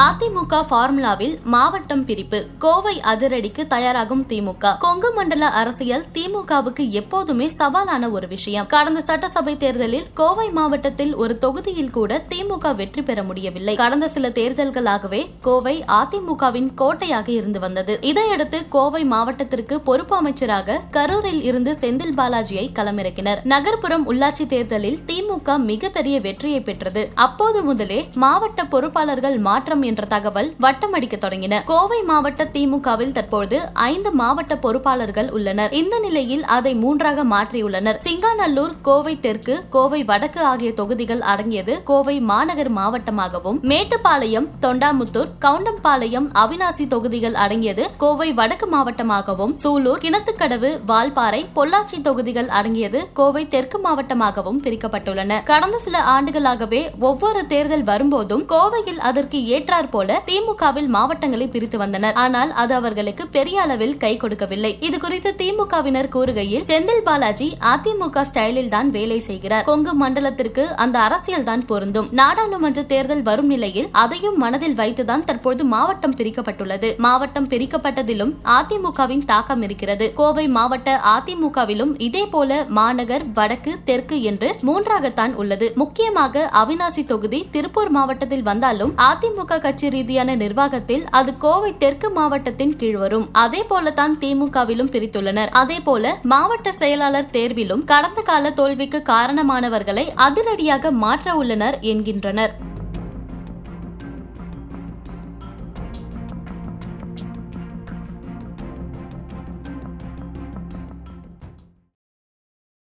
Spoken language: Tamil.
அதிமுக பார்முலாவில் மாவட்டம் பிரிப்பு. கோவை அதிரடிக்கு தயாராகும் திமுக. கொங்கு மண்டல அரசியல் திமுகவுக்கு எப்போதுமே சவாலான ஒரு விஷயம். கடந்த சட்டசபை தேர்தலில் கோவை மாவட்டத்தில் ஒரு தொகுதியில் கூட திமுக வெற்றி பெற முடியவில்லை. கடந்த சில தேர்தல்களாகவே கோவை அதிமுகவின் கோட்டையாக இருந்து வந்தது. இதையடுத்து கோவை மாவட்டத்திற்கு பொறுப்பு அமைச்சராக கரூரில் இருந்து செந்தில் பாலாஜியை களமிறக்கினர். நகர்ப்புறம் உள்ளாட்சி தேர்தலில் திமுக மிகப்பெரிய வெற்றியை பெற்றது. அப்போது முதலே மாவட்ட பொறுப்பாளர்கள் மாற்றம் என்ற தகவல் வட்டமடிக்க தொடங்கின. கோவை மாவட்ட திமுகவில் தற்போது ஐந்து மாவட்ட பொறுப்பாளர்கள் உள்ளனர். இந்த நிலையில் அதை மூன்றாக மாற்றியுள்ளனர். சிங்காநல்லூர் கோவை தெற்கு கோவை வடக்கு ஆகிய தொகுதிகள் அடங்கியது கோவை மாநகர் மாவட்டமாகவும் மேட்டுப்பாளையம் தொண்டாமுத்தூர் கவுண்டம்பாளையம் அவினாசி தொகுதிகள் அடங்கியது கோவை வடக்கு மாவட்டமாகவும் சூலூர் கிணத்துக்கடவு வால்பாறை பொள்ளாச்சி தொகுதிகள் அடங்கியது கோவை தெற்கு மாவட்டமாகவும் பிரிக்கப்பட்டுள்ளன. கடந்த சில ஆண்டுகளாகவே ஒவ்வொரு தேர்தல் வரும்போதும் கோவையில் அதற்கு ஏற்றாற் போல திமுகவில் மாவட்டங்களை பிரித்து வந்தனர். ஆனால் அது அவர்களுக்கு பெரிய அளவில் கை கொடுக்கவில்லை. இது குறித்து திமுகவினர் கூறுகையில் செந்தில் பாலாஜி அதிமுக ஸ்டைலில் தான் வேலை செய்கிறார். கொங்கு மண்டலத்திற்கு அந்த அரசியல் தான் பொருந்தும். நாடாளுமன்ற தேர்தல் வரும் நிலையில் அதையும் மனதில் வைத்துதான் தற்போது மாவட்டம் பிரிக்கப்பட்டுள்ளது. மாவட்டம் பிரிக்கப்பட்டதிலும் அதிமுகவின் தாக்கம் இருக்கிறது. கோவை மாவட்ட அதிமுகவிலும் இதே போல மாநகர் வடக்கு தெற்கு என்று மூன்றாகத்தான் உள்ளது. முக்கியமாக அவினாசி தொகுதி திருப்பூர் மாவட்டத்தில் வந்தாலும் அதிமுக கட்சி ரீதியான நிர்வாகத்தில் அது கோவை தெற்கு மாவட்டத்தின் கீழ் வரும். அதே போலதான் திமுகவிலும் பிரித்துள்ளனர். அதே போல மாவட்ட செயலாளர் தேர்விலும் கடந்த கால தோல்விக்கு காரணமானவர்களை அதிரடியாக மாற்ற உள்ளனர் என்கின்றனர்.